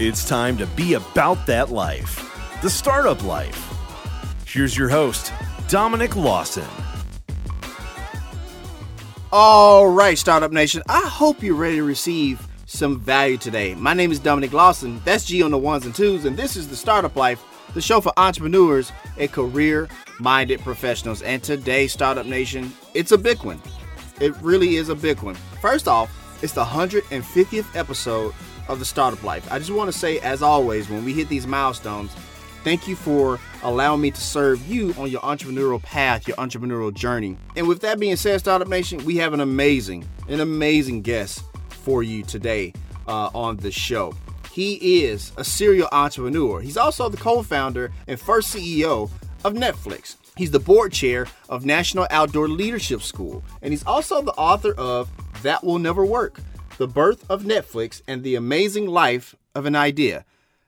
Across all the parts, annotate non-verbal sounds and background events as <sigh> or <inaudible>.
It's time to be about that life, the startup life. Here's your host, Dominic Lawson. All right, Startup Nation, I hope you're ready to receive some value today. My name is Dominic Lawson. That's G on the ones and twos, and this is the Startup Life, the show for entrepreneurs and career minded professionals. And today, Startup Nation, it's a big one. It really is a big one. First off, it's the 150th episode of the Startup Life. I just want to say, as always, when we hit these milestones, thank you for allowing me to serve you on your entrepreneurial path, your entrepreneurial journey. And with that being said, Startup Nation, we have an amazing, an amazing guest for you today uh, on the show. He is a serial entrepreneur. He's also the co founder and first CEO of Netflix. He's the board chair of National Outdoor Leadership School, and he's also the author of That Will Never Work The Birth of Netflix and the Amazing Life of an Idea.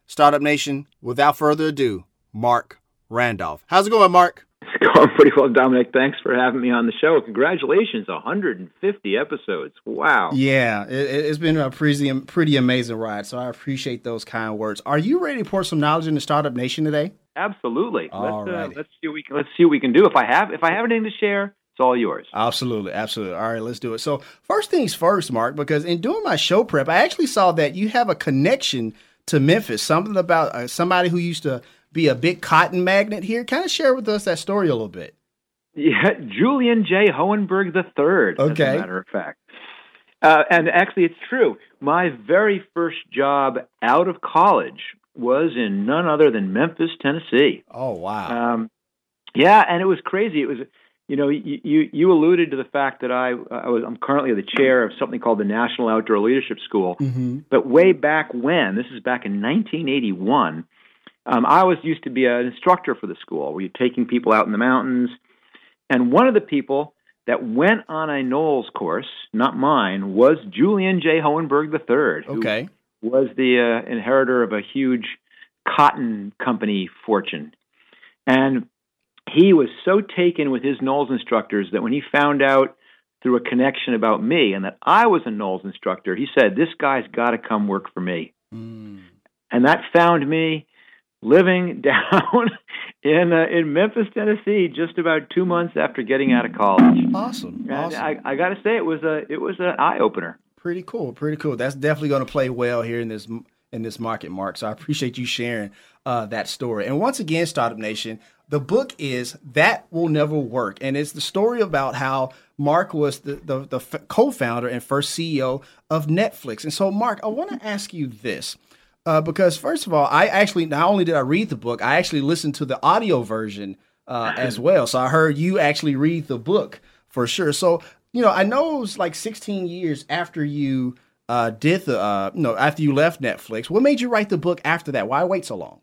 Startup Nation, without further ado, Marc Randolph. How's it going, Marc? It's going pretty well, Dominic. Thanks for having me on the show. Congratulations, 150 episodes. Wow. Yeah, it, has been a pretty, pretty amazing ride. So I appreciate those kind words. Are you ready to pour some knowledge into Startup Nation today? Absolutely. Let's, uh, let's see what we can, let's see what we can do. If I have if I have anything to share, it's all yours. Absolutely, absolutely. All right, let's do it. So first things first, Marc, because in doing my show prep, I actually saw that you have a connection to Memphis. Something about uh, somebody who used to be a big cotton magnet here. Kind of share with us that story a little bit. Yeah, Julian J. Hohenberg III. Okay. As a matter of fact. Uh, and actually, it's true. My very first job out of college was in none other than Memphis, Tennessee. Oh wow! Um, yeah, and it was crazy. It was, you know, you you, you alluded to the fact that I I was I'm currently the chair of something called the National Outdoor Leadership School. Mm-hmm. But way back when, this is back in 1981, um, I was used to be an instructor for the school. We were taking people out in the mountains, and one of the people that went on a NOLS course, not mine, was Julian J. Hohenberg III. Okay. was the uh, inheritor of a huge cotton company fortune. And he was so taken with his NOLS instructors that when he found out through a connection about me and that I was a NOLS instructor, he said, This guy's got to come work for me. Mm. And that found me living <laughs> down in uh, in Memphis, Tennessee, just about two months after getting out of college. Awesome, awesome. I, I got to say, it was a it was an eye opener. Pretty cool, pretty cool. That's definitely going to play well here in this in this market, Marc. So I appreciate you sharing uh, that story. And once again, Startup Nation, the book is That Will Never Work. And it's the story about how Marc was the, the, the co founder and first CEO of Netflix. And so, Marc, I want to ask you this. Uh, because, first of all, I actually, not only did I read the book, I actually listened to the audio version uh, as well. So I heard you actually read the book for sure. So, you know, I know it was like 16 years after you uh, did the, uh, know, after you left Netflix. What made you write the book after that? Why wait so long?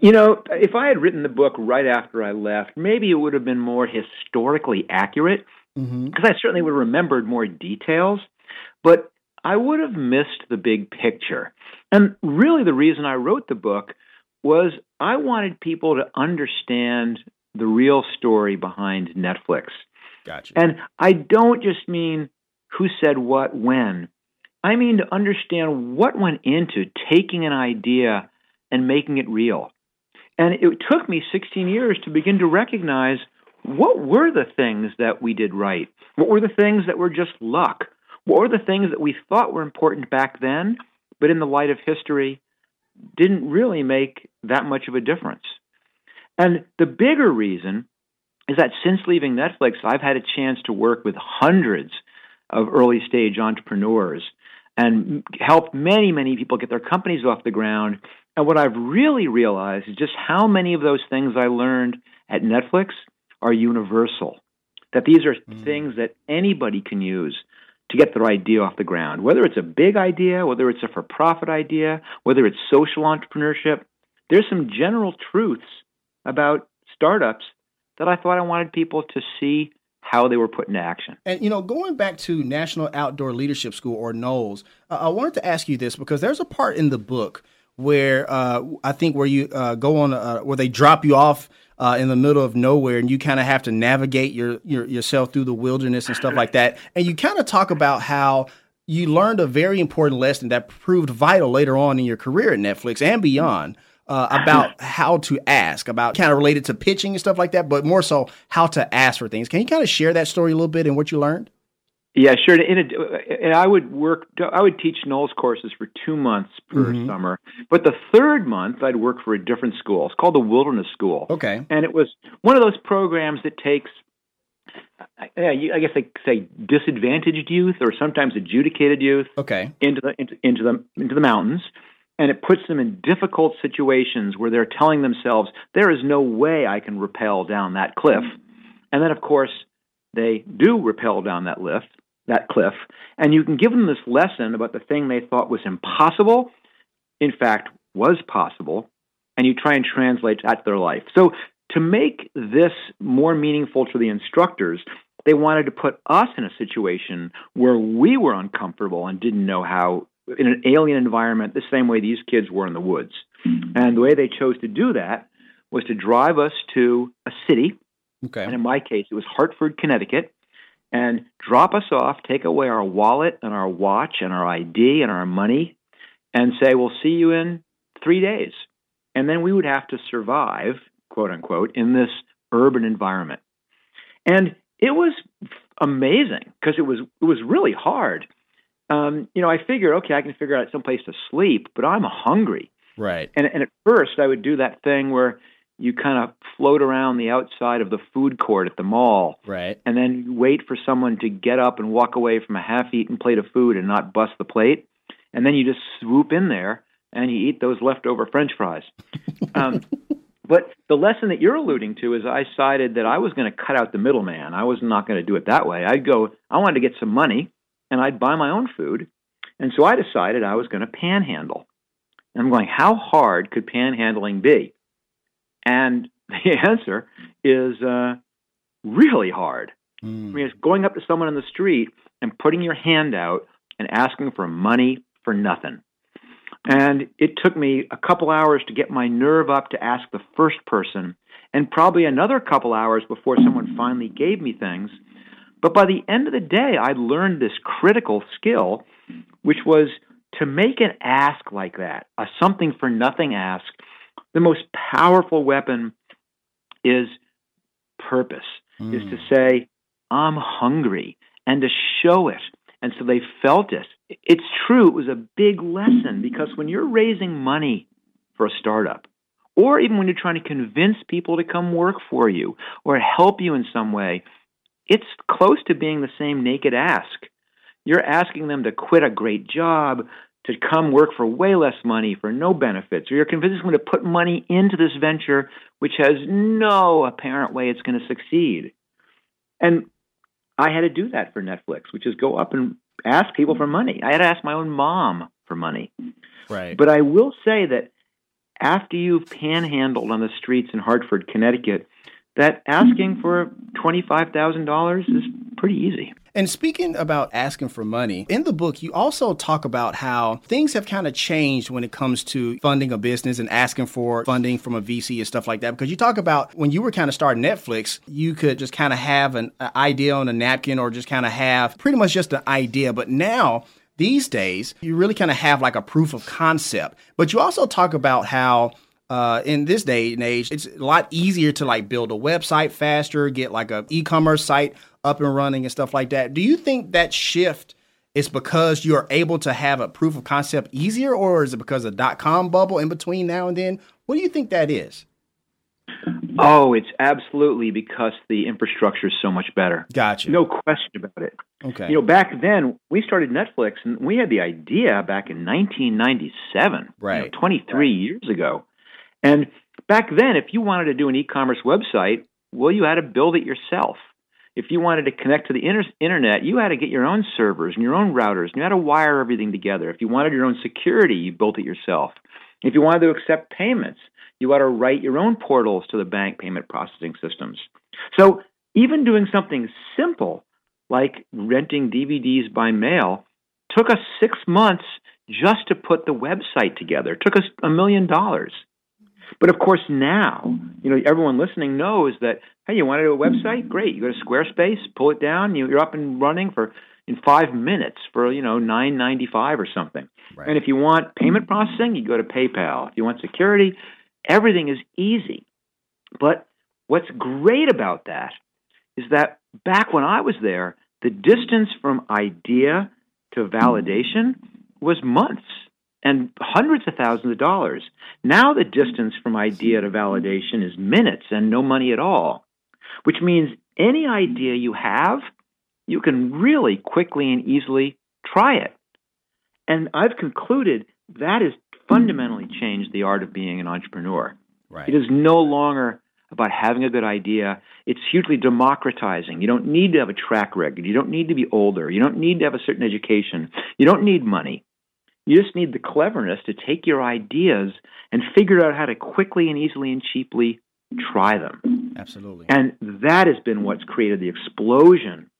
You know, if I had written the book right after I left, maybe it would have been more historically accurate because mm-hmm. I certainly would have remembered more details, but I would have missed the big picture. And really, the reason I wrote the book was I wanted people to understand the real story behind Netflix. Gotcha. And I don't just mean who said what when. I mean to understand what went into taking an idea and making it real. And it took me 16 years to begin to recognize what were the things that we did right? What were the things that were just luck? What were the things that we thought were important back then, but in the light of history, didn't really make that much of a difference? And the bigger reason is that since leaving Netflix, I've had a chance to work with hundreds of early stage entrepreneurs and help many, many people get their companies off the ground. And what I've really realized is just how many of those things I learned at Netflix are universal. That these are mm. things that anybody can use to get their idea off the ground, whether it's a big idea, whether it's a for profit idea, whether it's social entrepreneurship. There's some general truths about startups that I thought I wanted people to see how they were put into action. And you know, going back to National Outdoor Leadership School or NOLS, uh, I wanted to ask you this because there's a part in the book where uh, I think where you uh, go on uh, where they drop you off uh, in the middle of nowhere, and you kind of have to navigate your, your yourself through the wilderness and stuff like that. And you kind of talk about how you learned a very important lesson that proved vital later on in your career at Netflix and beyond. Uh, about how to ask, about kind of related to pitching and stuff like that, but more so how to ask for things. Can you kind of share that story a little bit and what you learned? Yeah, sure. In a, and I would work. I would teach NOLS courses for two months per mm-hmm. summer. But the third month, I'd work for a different school. It's called the Wilderness School. Okay. And it was one of those programs that takes, I guess they say disadvantaged youth or sometimes adjudicated youth. Okay. Into the into, into the into the mountains, and it puts them in difficult situations where they're telling themselves, "There is no way I can rappel down that cliff," and then of course they do rappel down that lift that cliff, and you can give them this lesson about the thing they thought was impossible, in fact, was possible, and you try and translate that to their life. So, to make this more meaningful to the instructors, they wanted to put us in a situation where we were uncomfortable and didn't know how, in an alien environment, the same way these kids were in the woods. Mm-hmm. And the way they chose to do that was to drive us to a city. Okay. And in my case, it was Hartford, Connecticut and drop us off, take away our wallet and our watch and our ID and our money, and say, We'll see you in three days. And then we would have to survive, quote unquote, in this urban environment. And it was amazing because it was it was really hard. Um, you know, I figured, okay, I can figure out some place to sleep, but I'm hungry. Right. And, and at first, I would do that thing where you kind of float around the outside of the food court at the mall. Right. And then you wait for someone to get up and walk away from a half eaten plate of food and not bust the plate. And then you just swoop in there and you eat those leftover french fries. <laughs> Um, but the lesson that you're alluding to is I decided that I was going to cut out the middleman. I was not going to do it that way. I'd go, I wanted to get some money and I'd buy my own food. And so I decided I was going to panhandle. And I'm going, how hard could panhandling be? And <laughs> the answer is uh, really hard. Mm. I mean, it's going up to someone in the street and putting your hand out and asking for money for nothing. And it took me a couple hours to get my nerve up to ask the first person, and probably another couple hours before someone finally gave me things. But by the end of the day, I learned this critical skill, which was to make an ask like that, a something for nothing ask, the most powerful weapon is purpose, mm. is to hmm. say, I'm hungry, and to show it. And so they felt it. It's true, it was a big lesson because when you're raising money for a startup, or even when you're trying to convince people to come work for you or help you in some way, it's close to being the same naked ask. You're asking them to quit a great job, to come work for way less money for no benefits, or you're convincing them to put money into this venture which has no apparent way it's going to succeed. And I had to do that for Netflix, which is go up and ask people for money. I had to ask my own mom for money. Right. But I will say that after you've panhandled on the streets in Hartford, Connecticut, that asking mm-hmm. for $25,000 is pretty easy. And speaking about asking for money, in the book, you also talk about how things have kind of changed when it comes to funding a business and asking for funding from a VC and stuff like that. Because you talk about when you were kind of starting Netflix, you could just kind of have an idea on a napkin or just kind of have pretty much just an idea. But now, these days, you really kind of have like a proof of concept. But you also talk about how uh, in this day and age, it's a lot easier to like build a website faster, get like a e-commerce site up and running and stuff like that. Do you think that shift is because you're able to have a proof of concept easier, or is it because of dot com bubble in between now and then? What do you think that is? Oh, it's absolutely because the infrastructure is so much better. Gotcha. No question about it. Okay. You know, back then we started Netflix, and we had the idea back in 1997, right? You know, 23 right. years ago. And back then, if you wanted to do an e-commerce website, well, you had to build it yourself. If you wanted to connect to the inter- internet, you had to get your own servers and your own routers, and you had to wire everything together. If you wanted your own security, you built it yourself. If you wanted to accept payments, you had to write your own portals to the bank payment processing systems. So even doing something simple like renting DVDs by mail took us six months just to put the website together. It took us a million dollars. But of course, now, you know, everyone listening knows that, hey, you want to do a website? Great. You go to Squarespace, pull it down, you're up and running for, in five minutes for you know nine ninety five or something. Right. And if you want payment processing, you go to PayPal. If you want security, everything is easy. But what's great about that is that back when I was there, the distance from idea to validation was months and hundreds of thousands of dollars. Now the distance from idea to validation is minutes and no money at all, which means any idea you have, you can really quickly and easily try it. And I've concluded that has fundamentally changed the art of being an entrepreneur. Right. It is no longer about having a good idea. It's hugely democratizing. You don't need to have a track record. You don't need to be older. You don't need to have a certain education. You don't need money. You just need the cleverness to take your ideas and figure out how to quickly and easily and cheaply try them. Absolutely. And that has been what's created the explosion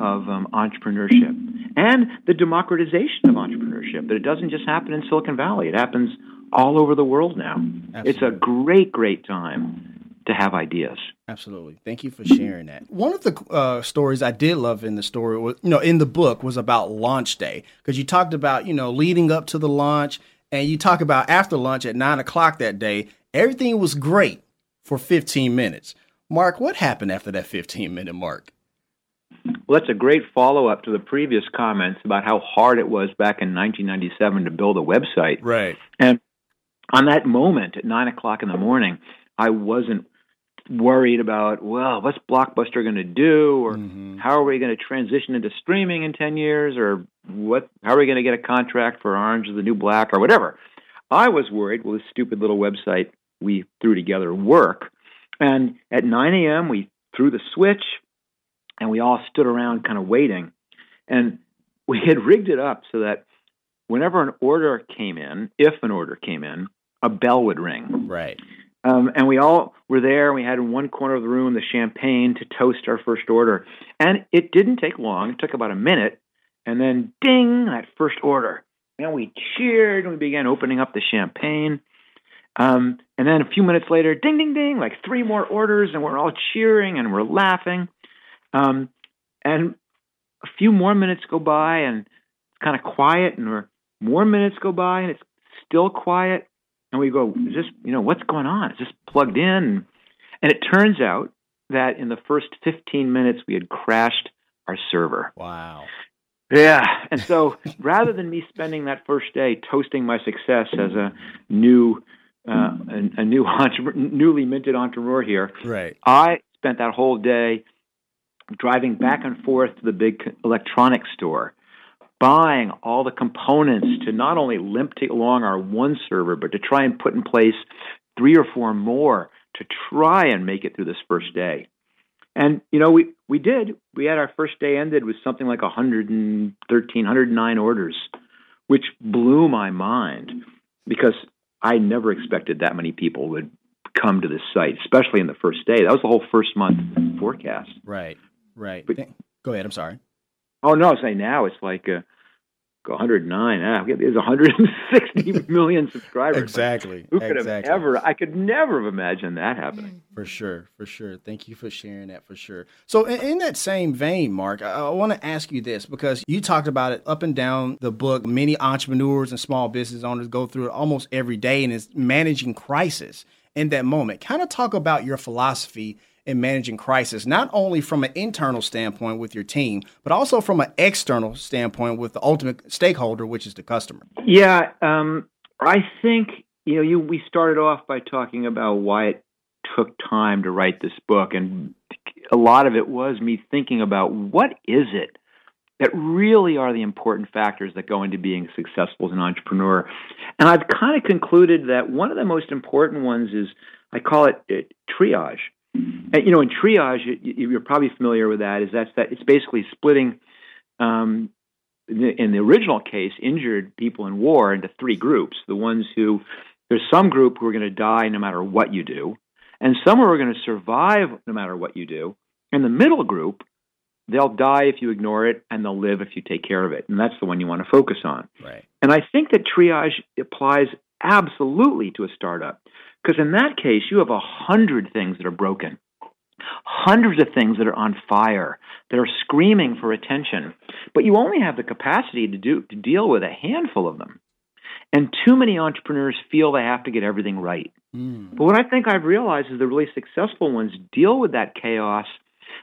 of um, entrepreneurship and the democratization of entrepreneurship. That it doesn't just happen in Silicon Valley, it happens all over the world now. Absolutely. It's a great, great time to have ideas. Absolutely. Thank you for sharing that. One of the uh, stories I did love in the story, was, you know, in the book was about launch day because you talked about, you know, leading up to the launch and you talk about after lunch at nine o'clock that day, everything was great for 15 minutes. Marc, what happened after that 15 minute mark? Well, that's a great follow up to the previous comments about how hard it was back in 1997 to build a website. Right. And on that moment at nine o'clock in the morning, I wasn't worried about, well, what's Blockbuster going to do, or mm-hmm. how are we going to transition into streaming in ten years, or what? How are we going to get a contract for Orange is the New Black, or whatever? I was worried. Will this stupid little website we threw together work? And at 9 a.m., we threw the switch, and we all stood around, kind of waiting. And we had rigged it up so that whenever an order came in, if an order came in, a bell would ring. Right. Um, and we all were there. We had in one corner of the room the champagne to toast our first order. And it didn't take long. It took about a minute. And then ding, that first order. And we cheered and we began opening up the champagne. Um, and then a few minutes later, ding, ding, ding, like three more orders, and we're all cheering and we're laughing. Um, and a few more minutes go by, and it's kind of quiet, and more minutes go by, and it's still quiet and we go, is this, you know, what's going on? Is this plugged in? And it turns out that in the first 15 minutes, we had crashed our server. Wow. Yeah. And so rather than me spending that first day toasting my success as a new, uh, a, a new entre- newly minted entrepreneur here, right. I spent that whole day driving back and forth to the big electronics store buying all the components to not only limp along our one server, but to try and put in place three or four more to try and make it through this first day. And you know, we we did. We had our first day ended with something like 113, 109 orders, which blew my mind because I never expected that many people would come to this site, especially in the first day. That was the whole first month forecast. Right. Right. But, Go ahead. I'm sorry. Oh no, say now it's like uh, 109. Ah, there's 160 <laughs> million subscribers. Exactly. Who could exactly. have ever? I could never have imagined that happening. For sure, for sure. Thank you for sharing that. For sure. So, in, in that same vein, Marc, I, I want to ask you this because you talked about it up and down the book. Many entrepreneurs and small business owners go through it almost every day, and it's managing crisis in that moment. Kind of talk about your philosophy in managing crisis, not only from an internal standpoint with your team, but also from an external standpoint with the ultimate stakeholder, which is the customer? Yeah, um, I think you know you. We started off by talking about why it took time to write this book, and a lot of it was me thinking about what is it that really are the important factors that go into being successful as an entrepreneur. And I've kind of concluded that one of the most important ones is I call it, it triage. And, you know, in triage, you're probably familiar with that. Is that's that it's basically splitting, um, in, the, in the original case, injured people in war into three groups. The ones who there's some group who are going to die no matter what you do, and some who are going to survive no matter what you do. And the middle group, they'll die if you ignore it, and they'll live if you take care of it. And that's the one you want to focus on. Right. And I think that triage applies absolutely to a startup because in that case, you have a hundred things that are broken. hundreds of things that are on fire, that are screaming for attention, but you only have the capacity to do to deal with a handful of them. And too many entrepreneurs feel they have to get everything right. Mm. But what I think I've realized is the really successful ones deal with that chaos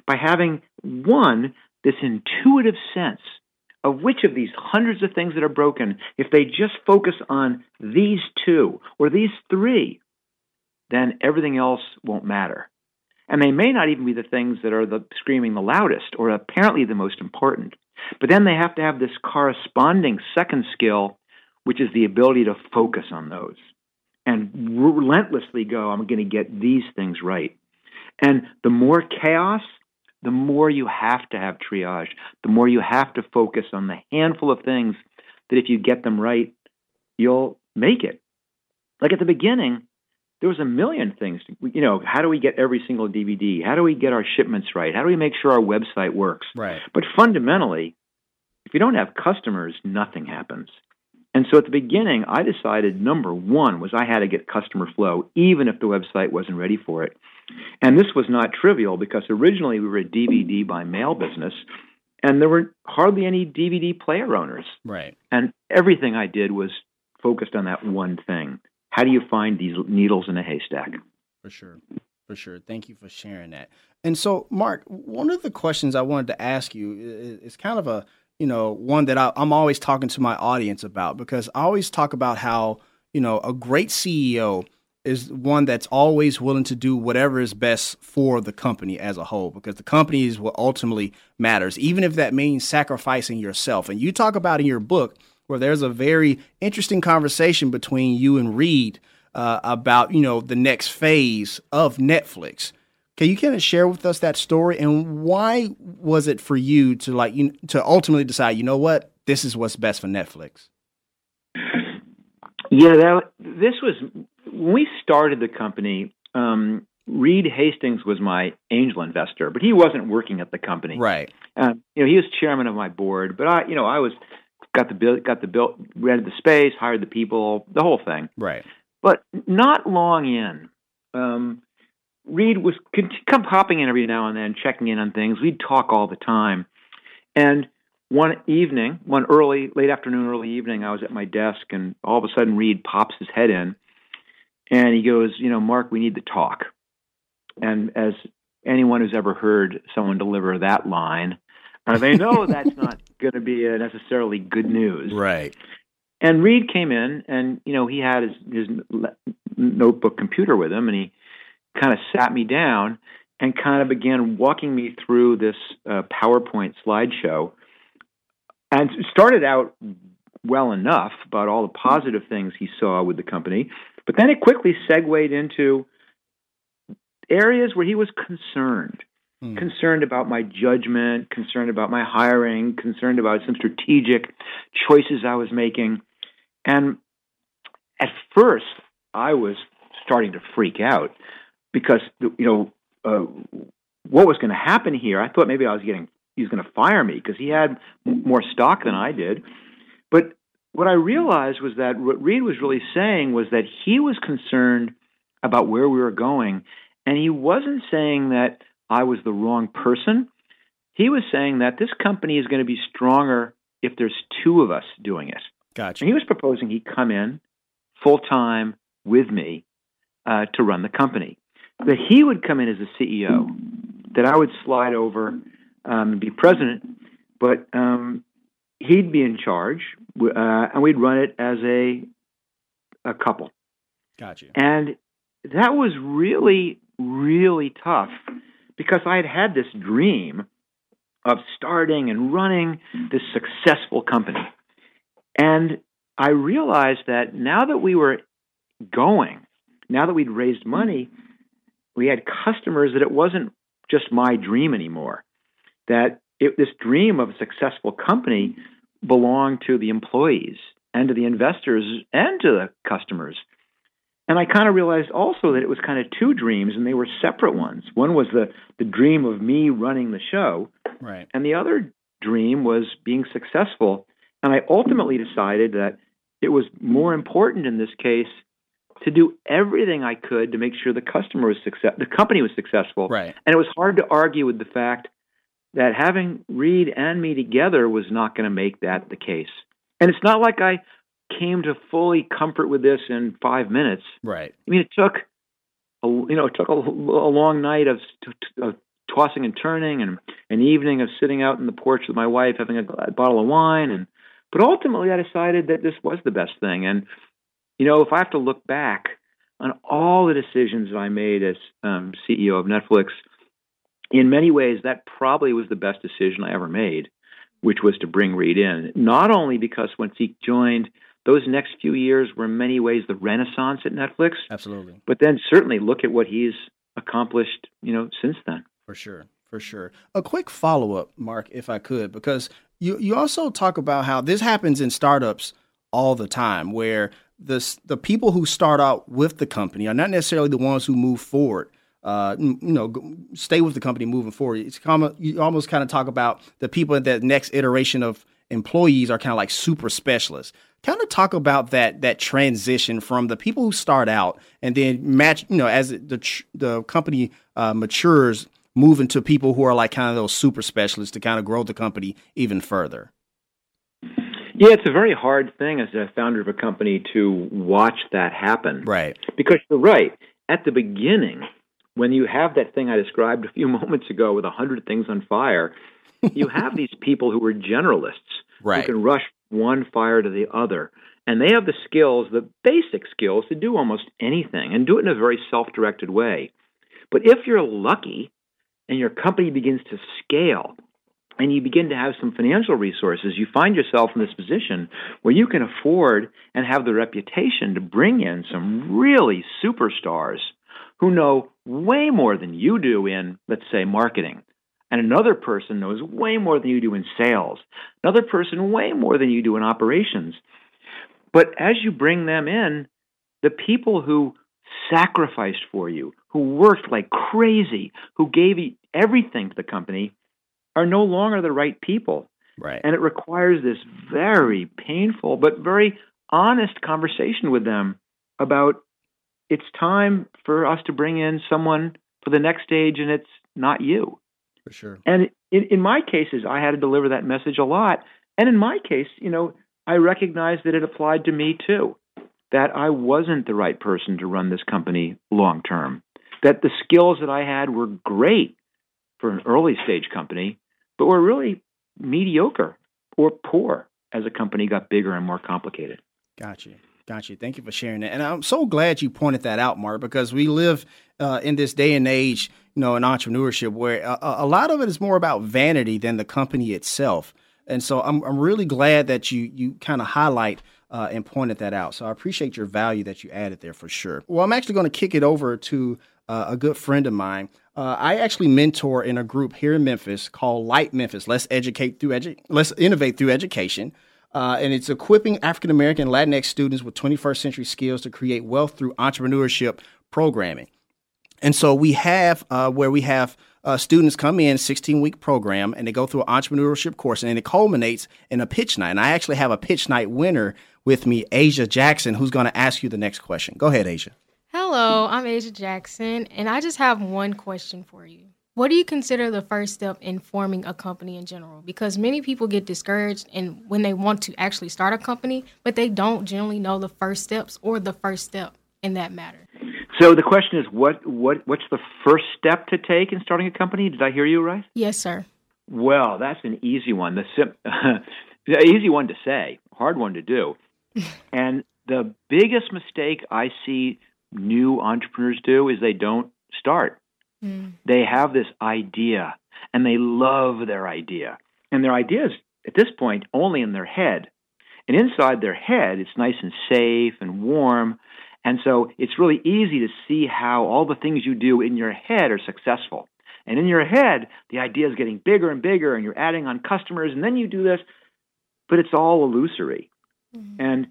by having one, this intuitive sense of which of these hundreds of things that are broken, if they just focus on these two or these three, then everything else won't matter. And they may not even be the things that are the screaming the loudest or apparently the most important. But then they have to have this corresponding second skill, which is the ability to focus on those and relentlessly go, I'm going to get these things right. And the more chaos, the more you have to have triage, the more you have to focus on the handful of things that if you get them right, you'll make it. Like at the beginning, there was a million things. You know, how do we get every single DVD? How do we get our shipments right? How do we make sure our website works? Right. But fundamentally, if you don't have customers, nothing happens. And so at the beginning, I decided number one was I had to get customer flow, even if the website wasn't ready for it. And this was not trivial because originally we were a DVD by mail business, and there were hardly any DVD player owners. Right. And everything I did was focused on that one thing. How do you find these needles in a haystack? For sure. For sure. Thank you for sharing that. And so, Marc, one of the questions I wanted to ask you is kind of a you know, one that I, I'm always talking to my audience about because I always talk about how, you know, a great CEO is one that's always willing to do whatever is best for the company as a whole because the company is what ultimately matters, even if that means sacrificing yourself. And you talk about in your book where there's a very interesting conversation between you and Reed uh, about, you know, the next phase of Netflix. Can you kind of share with us that story and why was it for you to like you to ultimately decide, you know what, this is what's best for Netflix? Yeah, that this was when we started the company. Um, Reed Hastings was my angel investor, but he wasn't working at the company. Right. Uh, you know, he was chairman of my board, but I, you know, I was got the bill, got the bill, rented the space, hired the people, the whole thing. Right. But not long in, um, Reed was come popping in every now and then, checking in on things. We'd talk all the time. And one evening, one early, late afternoon, early evening, I was at my desk, and all of a sudden, Reed pops his head in, and he goes, "You know, Marc, we need to talk." And as anyone who's ever heard someone deliver that line, uh, they know <laughs> that's not going to be necessarily good news, right? And Reed came in, and you know, he had his, his notebook computer with him, and he kind of sat me down and kind of began walking me through this uh, PowerPoint slideshow. And started out well enough about all the positive things he saw with the company, but then it quickly segued into areas where he was concerned. Hmm. Concerned about my judgment, concerned about my hiring, concerned about some strategic choices I was making. And at first, I was starting to freak out because you know uh, what was going to happen here. I thought maybe I was getting he was going to fire me because he had more stock than I did. But what I realized was that what Reed was really saying was that he was concerned about where we were going, and he wasn't saying that I was the wrong person. He was saying that this company is going to be stronger if there's two of us doing it. Gotcha. And he was proposing he come in full time with me uh, to run the company that he would come in as a CEO, that I would slide over um, and be president, but um, he'd be in charge, uh, and we'd run it as a a couple. Gotcha. And that was really, really tough because I had had this dream of starting and running this successful company. And I realized that now that we were going, now that we'd raised money, we had customers that it wasn't just my dream anymore. That it, this dream of a successful company belonged to the employees and to the investors and to the customers. And I kind of realized also that it was kind of two dreams and they were separate ones. One was the, the dream of me running the show. Right. And the other dream was being successful. And I ultimately decided that it was more important in this case to do everything I could to make sure the customer was success, the company was successful. Right. And it was hard to argue with the fact that having Reed and me together was not going to make that the case. And it's not like I came to fully comfort with this in five minutes. Right. I mean, it took a you know it took a, a long night of, of tossing and turning, and an evening of sitting out in the porch with my wife having a bottle of wine, and but ultimately I decided that this was the best thing. And you know, if I have to look back on all the decisions that I made as um, CEO of Netflix, in many ways that probably was the best decision I ever made, which was to bring Reed in. Not only because once he joined those next few years were in many ways the renaissance at Netflix. Absolutely. But then certainly look at what he's accomplished, you know, since then. For sure. For sure. A quick follow up, Marc, if I could, because you, you also talk about how this happens in startups all the time, where the, the people who start out with the company are not necessarily the ones who move forward. Uh, you know, stay with the company moving forward. It's common, you almost kind of talk about the people in that next iteration of employees are kind of like super specialists. Kind of talk about that that transition from the people who start out and then match you know as the the company uh, matures moving to people who are like kind of those super specialists to kind of grow the company even further. Yeah it's a very hard thing as a founder of a company to watch that happen. Right. Because you're right. At the beginning when you have that thing i described a few <laughs> moments ago with a hundred things on fire you have these people who are generalists right. who can rush one fire to the other. And they have the skills, the basic skills, to do almost anything and do it in a very self directed way. But if you're lucky and your company begins to scale and you begin to have some financial resources, you find yourself in this position where you can afford and have the reputation to bring in some really superstars who know way more than you do in, let's say, marketing and another person knows way more than you do in sales, another person way more than you do in operations. But as you bring them in, the people who sacrificed for you, who worked like crazy, who gave everything to the company, are no longer the right people. Right. And it requires this very painful but very honest conversation with them about it's time for us to bring in someone for the next stage and it's not you. For sure. And in, in my cases, I had to deliver that message a lot. And in my case, you know, I recognized that it applied to me too, that I wasn't the right person to run this company long term, that the skills that I had were great for an early stage company, but were really mediocre or poor as a company got bigger and more complicated. Gotcha. Got you. Thank you for sharing that. And I'm so glad you pointed that out, Marc, because we live uh, in this day and age, you know, in entrepreneurship where a, a, lot of it is more about vanity than the company itself. And so I'm, I'm really glad that you you kind of highlight uh, and pointed that out. So I appreciate your value that you added there for sure. Well, I'm actually going to kick it over to uh, a good friend of mine. Uh, I actually mentor in a group here in Memphis called LITE Memphis. Let's educate through edu- Let's innovate through education. Uh, and it's equipping African American Latinx students with 21st century skills to create wealth through entrepreneurship programming. And so we have uh, where we have uh, students come in 16 week program and they go through an entrepreneurship course and it culminates in a pitch night. And I actually have a pitch night winner with me, Asia Jackson, who's going to ask you the next question. Go ahead, Asia. Hello, I'm Asia Jackson, and I just have one question for you. What do you consider the first step in forming a company in general? Because many people get discouraged and when they want to actually start a company, but they don't generally know the first steps or the first step in that matter. So the question is, what what what's the first step to take in starting a company? Did I hear you right? Yes, sir. Well, that's an easy one. The sim- <laughs> easy one to say, hard one to do. <laughs> and the biggest mistake I see new entrepreneurs do is they don't start. Mm. They have this idea and they love their idea. And their idea is, at this point, only in their head. And inside their head, it's nice and safe and warm. And so it's really easy to see how all the things you do in your head are successful. And in your head, the idea is getting bigger and bigger, and you're adding on customers, and then you do this, but it's all illusory. Mm-hmm. And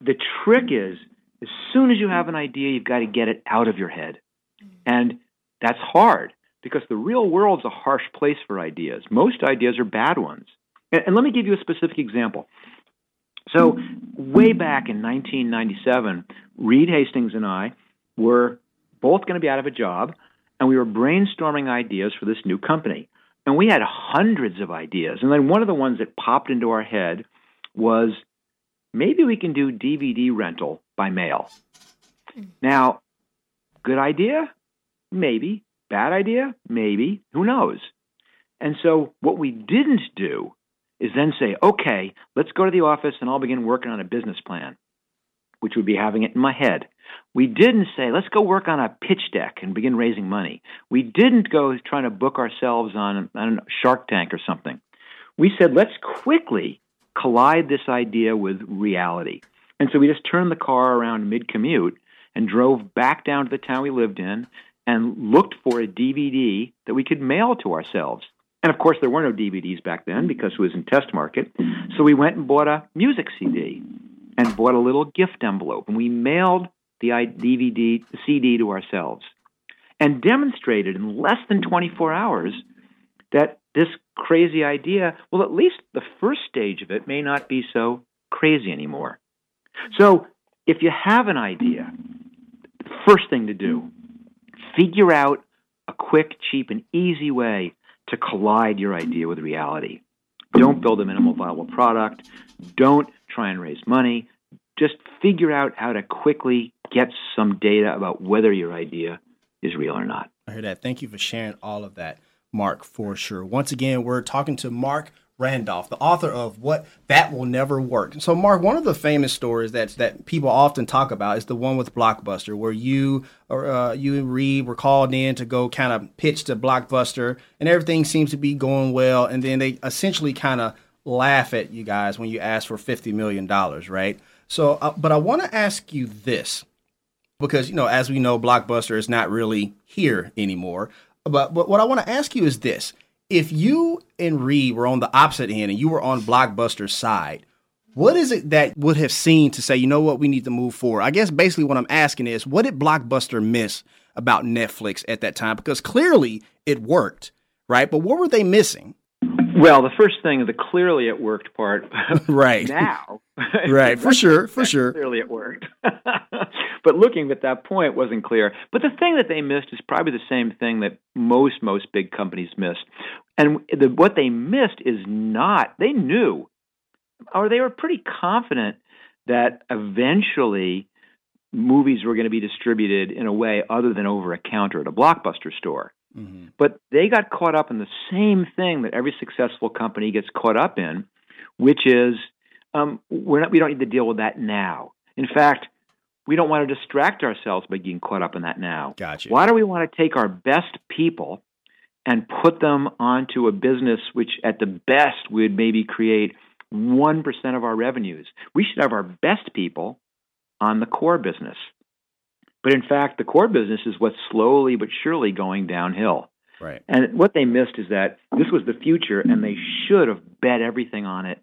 the trick is, as soon as you have an idea, you've got to get it out of your head. Mm-hmm. And that's hard because the real world's a harsh place for ideas. Most ideas are bad ones. And, and let me give you a specific example. So, way back in 1997, Reed Hastings and I were both going to be out of a job, and we were brainstorming ideas for this new company. And we had hundreds of ideas. And then one of the ones that popped into our head was maybe we can do DVD rental by mail. Hmm. Now, good idea? Maybe. Bad idea? Maybe. Who knows? And so what we didn't do is then say, okay, let's go to the office and I'll begin working on a business plan, which would be having it in my head. We didn't say, let's go work on a pitch deck and begin raising money. We didn't go trying to book ourselves on, a Shark Tank or something. We said, let's quickly collide this idea with reality. And so we just turned the car around mid commute and drove back down to the town we lived in and looked for a DVD that we could mail to ourselves. And of course, there were no DVDs back then because it was in test market. So we went and bought a music CD and bought a little gift envelope, and we mailed the DVD, the CD to ourselves, and demonstrated in less than 24 hours that this crazy idea, well, at least the first stage of it may not be so crazy anymore. So if you have an idea, first thing to do, figure out a quick, cheap, and easy way to collide your idea with reality. Don't build a minimal viable product. Don't try and raise money. Just figure out how to quickly get some data about whether your idea is real or not. I hear that. Thank you for sharing all of that, Marc, for sure. Once again, we're talking to Marc Randolph, the author of What That Will Never Work. So, Marc, one of the famous stories that that people often talk about is the one with Blockbuster, where you or uh, you and Reed were called in to go kind of pitch to Blockbuster, and everything seems to be going well, and then they essentially kind of laugh at you guys when you ask for fifty million dollars, right? So, uh, but I want to ask you this because you know, as we know, Blockbuster is not really here anymore. But but what I want to ask you is this: if you and Reed were on the opposite end and you were on Blockbuster's side, what is it that would have seen to say, you know what, we need to move forward? I guess basically what I'm asking is, what did Blockbuster miss about Netflix at that time? Because clearly it worked, right? But what were they missing? Well, the first thing, the clearly it worked part. <laughs> right now, <laughs> right for sure, <laughs> for sure. Clearly it worked, but looking at that point wasn't clear. But the thing that they missed is probably the same thing that most most big companies missed, and the, what they missed is not. They knew, or they were pretty confident that eventually movies were going to be distributed in a way other than over a counter at a blockbuster store. Mm-hmm. But they got caught up in the same thing that every successful company gets caught up in, which is um, we're not, we don't need to deal with that now. In fact, we don't want to distract ourselves by getting caught up in that now. Gotcha. Why do we want to take our best people and put them onto a business which, at the best, would maybe create 1% of our revenues? We should have our best people on the core business. But in fact, the core business is what's slowly but surely going downhill. Right. And what they missed is that this was the future, and they mm-hmm. should have bet everything on it,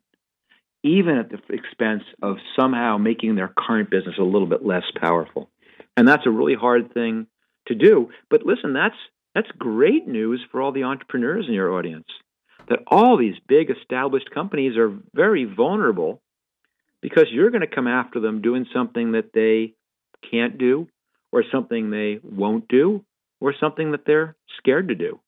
even at the expense of somehow making their current business a little bit less powerful. And that's a really hard thing to do. But listen, that's that's great news for all the entrepreneurs in your audience. That all these big established companies are very vulnerable because you're going to come after them doing something that they can't do or something they won't do or something that they're scared to do.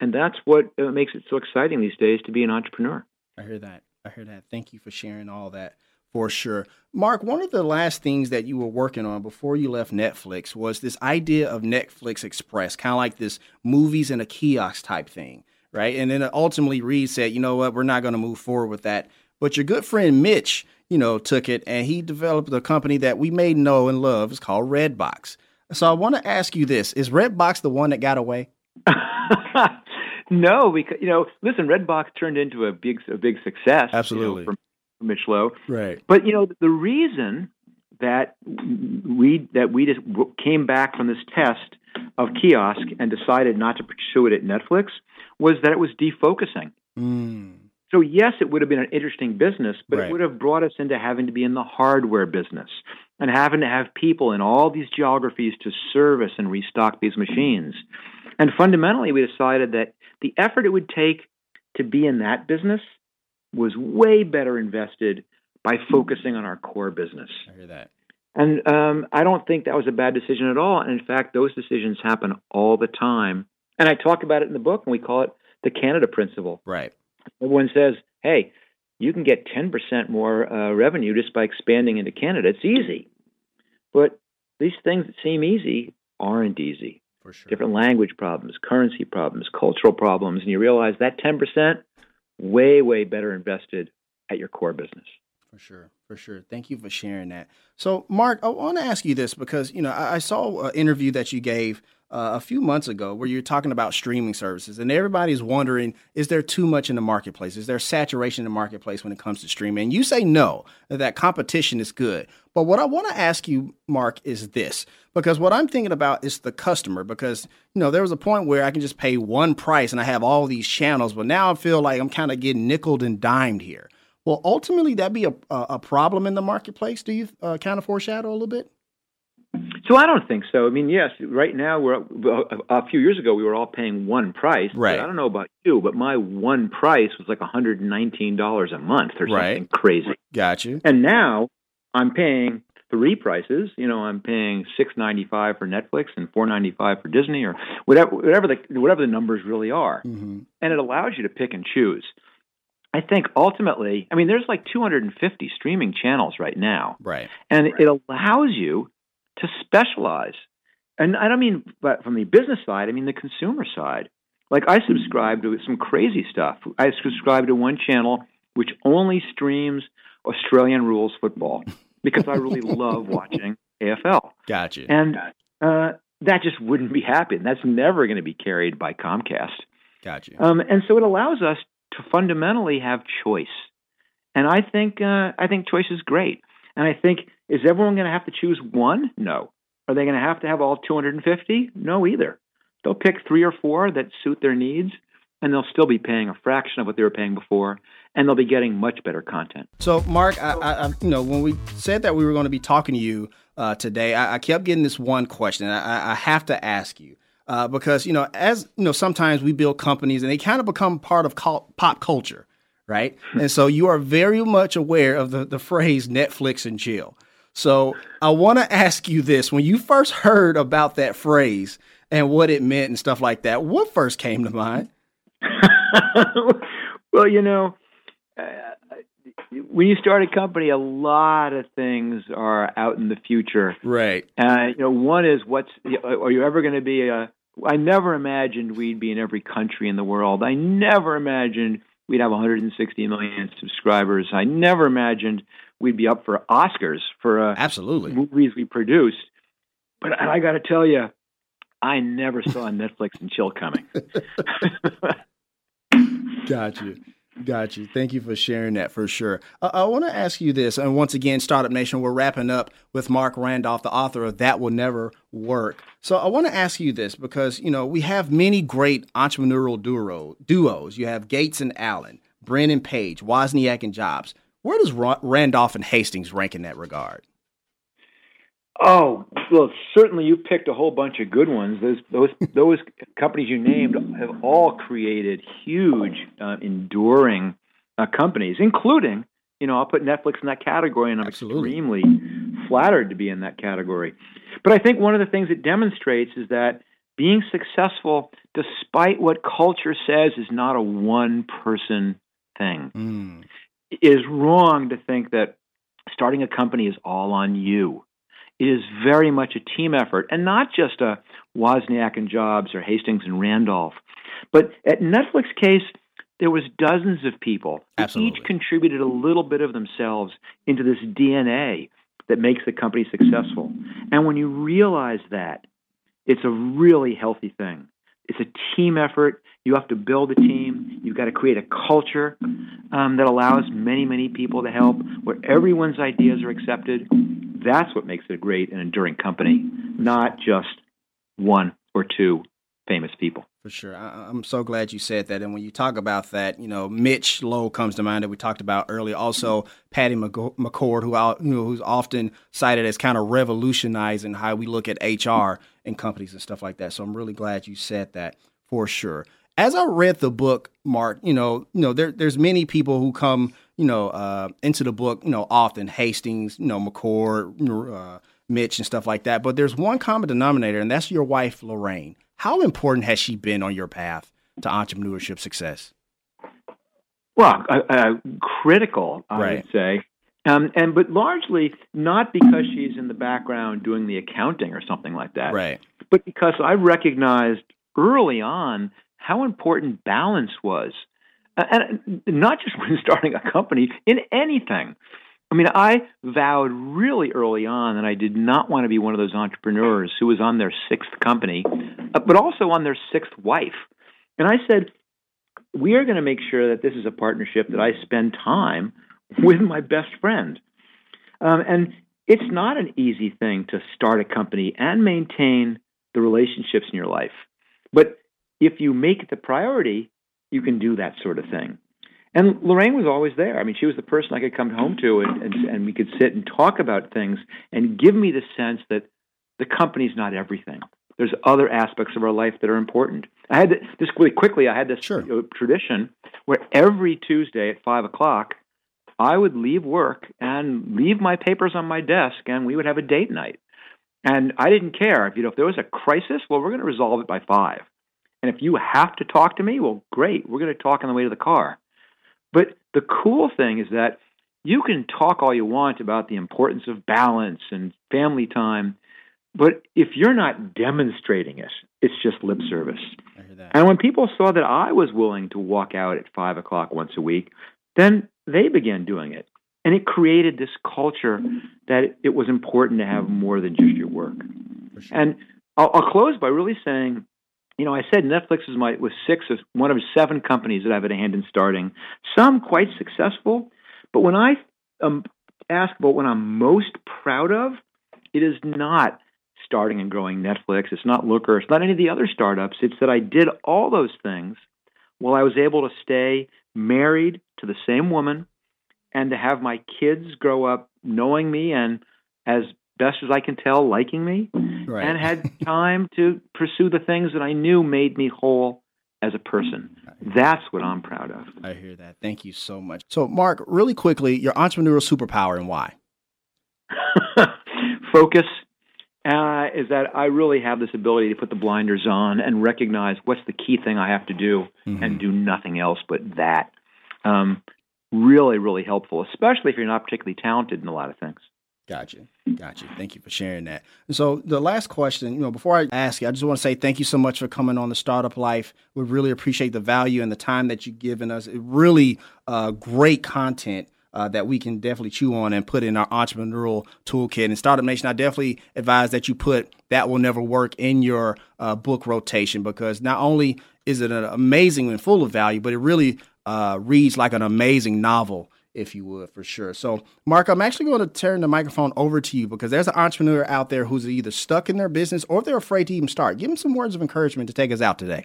And that's what uh, makes it so exciting these days to be an entrepreneur. I hear that. I hear that. Thank you for sharing all that for sure. Marc, one of the last things that you were working on before you left Netflix was this idea of Netflix Express, kind of like this movies in a kiosk type thing, right? And then ultimately Reed said, you know what, we're not going to move forward with that. But your good friend Mitch you know, took it and he developed a company that we may know and love. It's called Redbox. So I want to ask you this: Is Redbox the one that got away? <laughs> no, because you know, listen, Redbox turned into a big, a big success. Absolutely, you know, from Mitch Lowe. Right. But you know, the reason that we that we just came back from this test of kiosk and decided not to pursue it at Netflix was that it was defocusing. Mm. So, yes, it would have been an interesting business, but right. it would have brought us into having to be in the hardware business and having to have people in all these geographies to service and restock these machines. And fundamentally, we decided that the effort it would take to be in that business was way better invested by focusing on our core business. I hear that. And um, I don't think that was a bad decision at all. And in fact, those decisions happen all the time. And I talk about it in the book, and we call it the Canada principle. Right. Everyone says, hey, you can get 10% more uh, revenue just by expanding into Canada. It's easy. But these things that seem easy aren't easy. For sure. Different language problems, currency problems, cultural problems. And you realize that 10%, way, way better invested at your core business. For sure, for sure. Thank you for sharing that. So, Marc, I want to ask you this because you know I, I saw an interview that you gave uh, a few months ago where you're talking about streaming services, and everybody's wondering: is there too much in the marketplace? Is there saturation in the marketplace when it comes to streaming? And you say no, that competition is good. But what I want to ask you, Marc, is this: because what I'm thinking about is the customer. Because you know there was a point where I can just pay one price and I have all these channels, but now I feel like I'm kind of getting nickled and dimed here. Well, ultimately, that be a, a problem in the marketplace? Do you uh, kind of foreshadow a little bit? So I don't think so. I mean, yes, right now we're a few years ago we were all paying one price. Right. I don't know about you, but my one price was like $119 a month or Right. something crazy. Got you. And now I'm paying three prices. You know, I'm paying six ninety five for Netflix and four ninety five for Disney or whatever whatever the whatever the numbers really are. hmm And it allows you to pick and choose. I think ultimately, I mean, there's like 250 streaming channels right now, Right. and it allows you to specialize. And I don't mean but from the business side, I mean the consumer side. Like I subscribe to some crazy stuff. I subscribe to one channel which only streams Australian rules football <laughs> because I really love watching AFL. Gotcha. And uh, that just wouldn't be happening. That's never going to be carried by Comcast. Gotcha. Um, and so it allows us to fundamentally have choice. And I think uh, I think choice is great. And I think is everyone going to have to choose one? No. Are they going to have to have all 250? No, either. They'll pick three or four that suit their needs, and they'll still be paying a fraction of what they were paying before, and they'll be getting much better content. So, Marc, I, I, you know, when we said that we were going to be talking to you uh, today, I, I kept getting this one question. I, I have to ask you uh, because you know, as you know, sometimes we build companies and they kind of become part of pop culture, right? <laughs> and so you are very much aware of the the phrase Netflix and chill. So I want to ask you this: when you first heard about that phrase and what it meant and stuff like that, what first came to mind? <laughs> well, you know, uh, when you start a company, a lot of things are out in the future. Right. Uh, you know, one is what's are you ever going to be a? I never imagined we'd be in every country in the world. I never imagined we'd have 160 million subscribers. I never imagined we'd be up for Oscars for uh, Absolutely. movies we produced. But I got to tell you, I never saw <laughs> Netflix and chill coming. <laughs> Got you. Got you. Thank you for sharing that for sure. Uh, I want to ask you this, and once again, Startup Nation, we're wrapping up with Marc Randolph, the author of That Will Never Work. So I want to ask you this because you know we have many great entrepreneurial duo, duos. You have Gates and Allen, Brin and Page, Wozniak and Jobs. Where does Randolph and Hastings rank in that regard? Oh, well, certainly you picked a whole bunch of good ones. Those those <laughs> those companies you named have all created huge, uh, enduring uh, companies, including you know I'll put Netflix in that category, and I'm Absolutely. extremely flattered to be in that category. But I think one of the things it demonstrates is that being successful, despite what culture says, is not a one person thing Mm, is wrong to think that starting a company is all on you. It is very much a team effort, and not just a Wozniak and Jobs or Hastings and Randolph. But at Netflix case, there was dozens of people who Absolutely. each contributed a little bit of themselves into this DNA that makes the company successful. And when you realize that, it's a really healthy thing. It's a team effort. You have to build a team. You've got to create a culture um, that allows many, many people to help, where everyone's ideas are accepted. That's what makes it a great and enduring company, not just one or two famous people. For sure. I, I'm so glad you said that. And when you talk about that, you know, Mitch Lowe comes to mind that we talked about earlier. Also, Patty McCord, who you know, who's often cited as kind of revolutionizing how we look at HR in companies and stuff like that. So I'm really glad you said that for sure. As I read the book, Marc, you know, you know, there, there's many people who come, you know, uh, into the book, you know, often Hastings, you know, McCord, uh, Mitch, and stuff like that. But there's one common denominator, and that's your wife, Lorraine. How important has she been on your path to entrepreneurship success? Well, uh, uh, critical, I right. would say. Um, and but largely not because she's in the background doing the accounting or something like that, right? But because I recognized early on how important balance was, and not just <laughs> when starting a company, in anything. I mean, I vowed really early on that I did not want to be one of those entrepreneurs who was on their sixth company, uh, but also on their sixth wife. And I said, we are going to make sure that this is a partnership that I spend time <laughs> with my best friend. Um, and it's not an easy thing to start a company and maintain the relationships in your life. But if you make it the priority, you can do that sort of thing. And Lorraine was always there. I mean, she was the person I could come home to and, and, and we could sit and talk about things and give me the sense that the company's not everything. There's other aspects of our life that are important. I had this really quickly. I had this sure. tradition where every Tuesday at five o'clock, I would leave work and leave my papers on my desk, and we would have a date night. And I didn't care if you know if there was a crisis. Well, we're going to resolve it by five. And if you have to talk to me, well, great. We're going to talk on the way to the car. But the cool thing is that you can talk all you want about the importance of balance and family time, but if you're not demonstrating it, it's just lip service. And when people saw that I was willing to walk out at five o'clock once a week, then they began doing it. And it created this culture that it was important to have more than just your work. Sure. And I'll, I'll, close by really saying, you know, I said Netflix is my was six of one of seven companies that I've had a hand in starting. Some quite successful, but when I um, ask about what I'm most proud of, it is not starting and growing Netflix. It's not Looker. It's not any of the other startups. It's that I did all those things while I was able to stay married to the same woman and to have my kids grow up knowing me and as best as I can tell liking me right. and had <laughs> time to pursue the things that I knew made me whole as a person. That's what I'm proud of. I hear that. Thank you so much. So, Marc, really quickly, your entrepreneurial superpower and why? <laughs> Focus uh, is that I really have this ability to put the blinders on and recognize what's the key thing I have to do mm-hmm. and do nothing else but that. Um, really, really helpful, especially if you're not particularly talented in a lot of things. Gotcha. Gotcha. Thank you for sharing that. So the last question, you know, before I ask you, I just want to say thank you so much for coming on the Startup Life. We really appreciate the value and the time that you've given us. It really uh, great content uh, that we can definitely chew on and put in our entrepreneurial toolkit. And Startup Nation, I definitely advise that you put that will never work in your uh, book rotation because not only is it an amazing and full of value, but it really uh, reads like an amazing novel if you would, for sure. So, Marc, I'm actually going to turn the microphone over to you because there's an entrepreneur out there who's either stuck in their business or they're afraid to even start. Give them some words of encouragement to take us out today.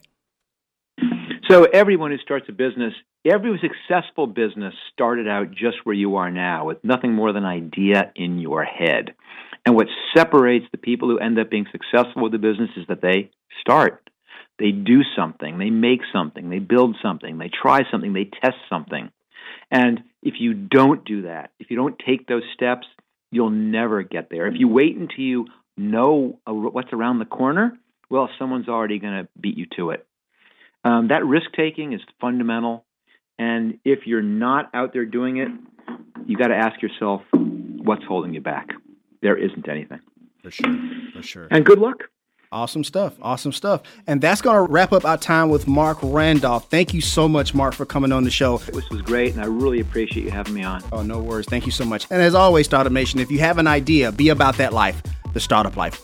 So, everyone who starts a business Every successful business started out just where you are now, with nothing more than an idea in your head. And what separates the people who end up being successful with the business is that they start. They do something, they make something, they build something, they try something, they test something. And if you don't do that, if you don't take those steps, you'll never get there. If you wait until you know what's around the corner, well, someone's already going to beat you to it. Um, that risk taking is fundamental. And if you're not out there doing it, you got to ask yourself, what's holding you back? There isn't anything. For sure. For sure. And good luck. Awesome stuff. Awesome stuff. And that's going to wrap up our time with Marc Randolph. Thank you so much, Marc, for coming on the show. This was great, and I really appreciate you having me on. Oh, no worries. Thank you so much. And as always, Startup Nation, if you have an idea, be about that life, the startup life.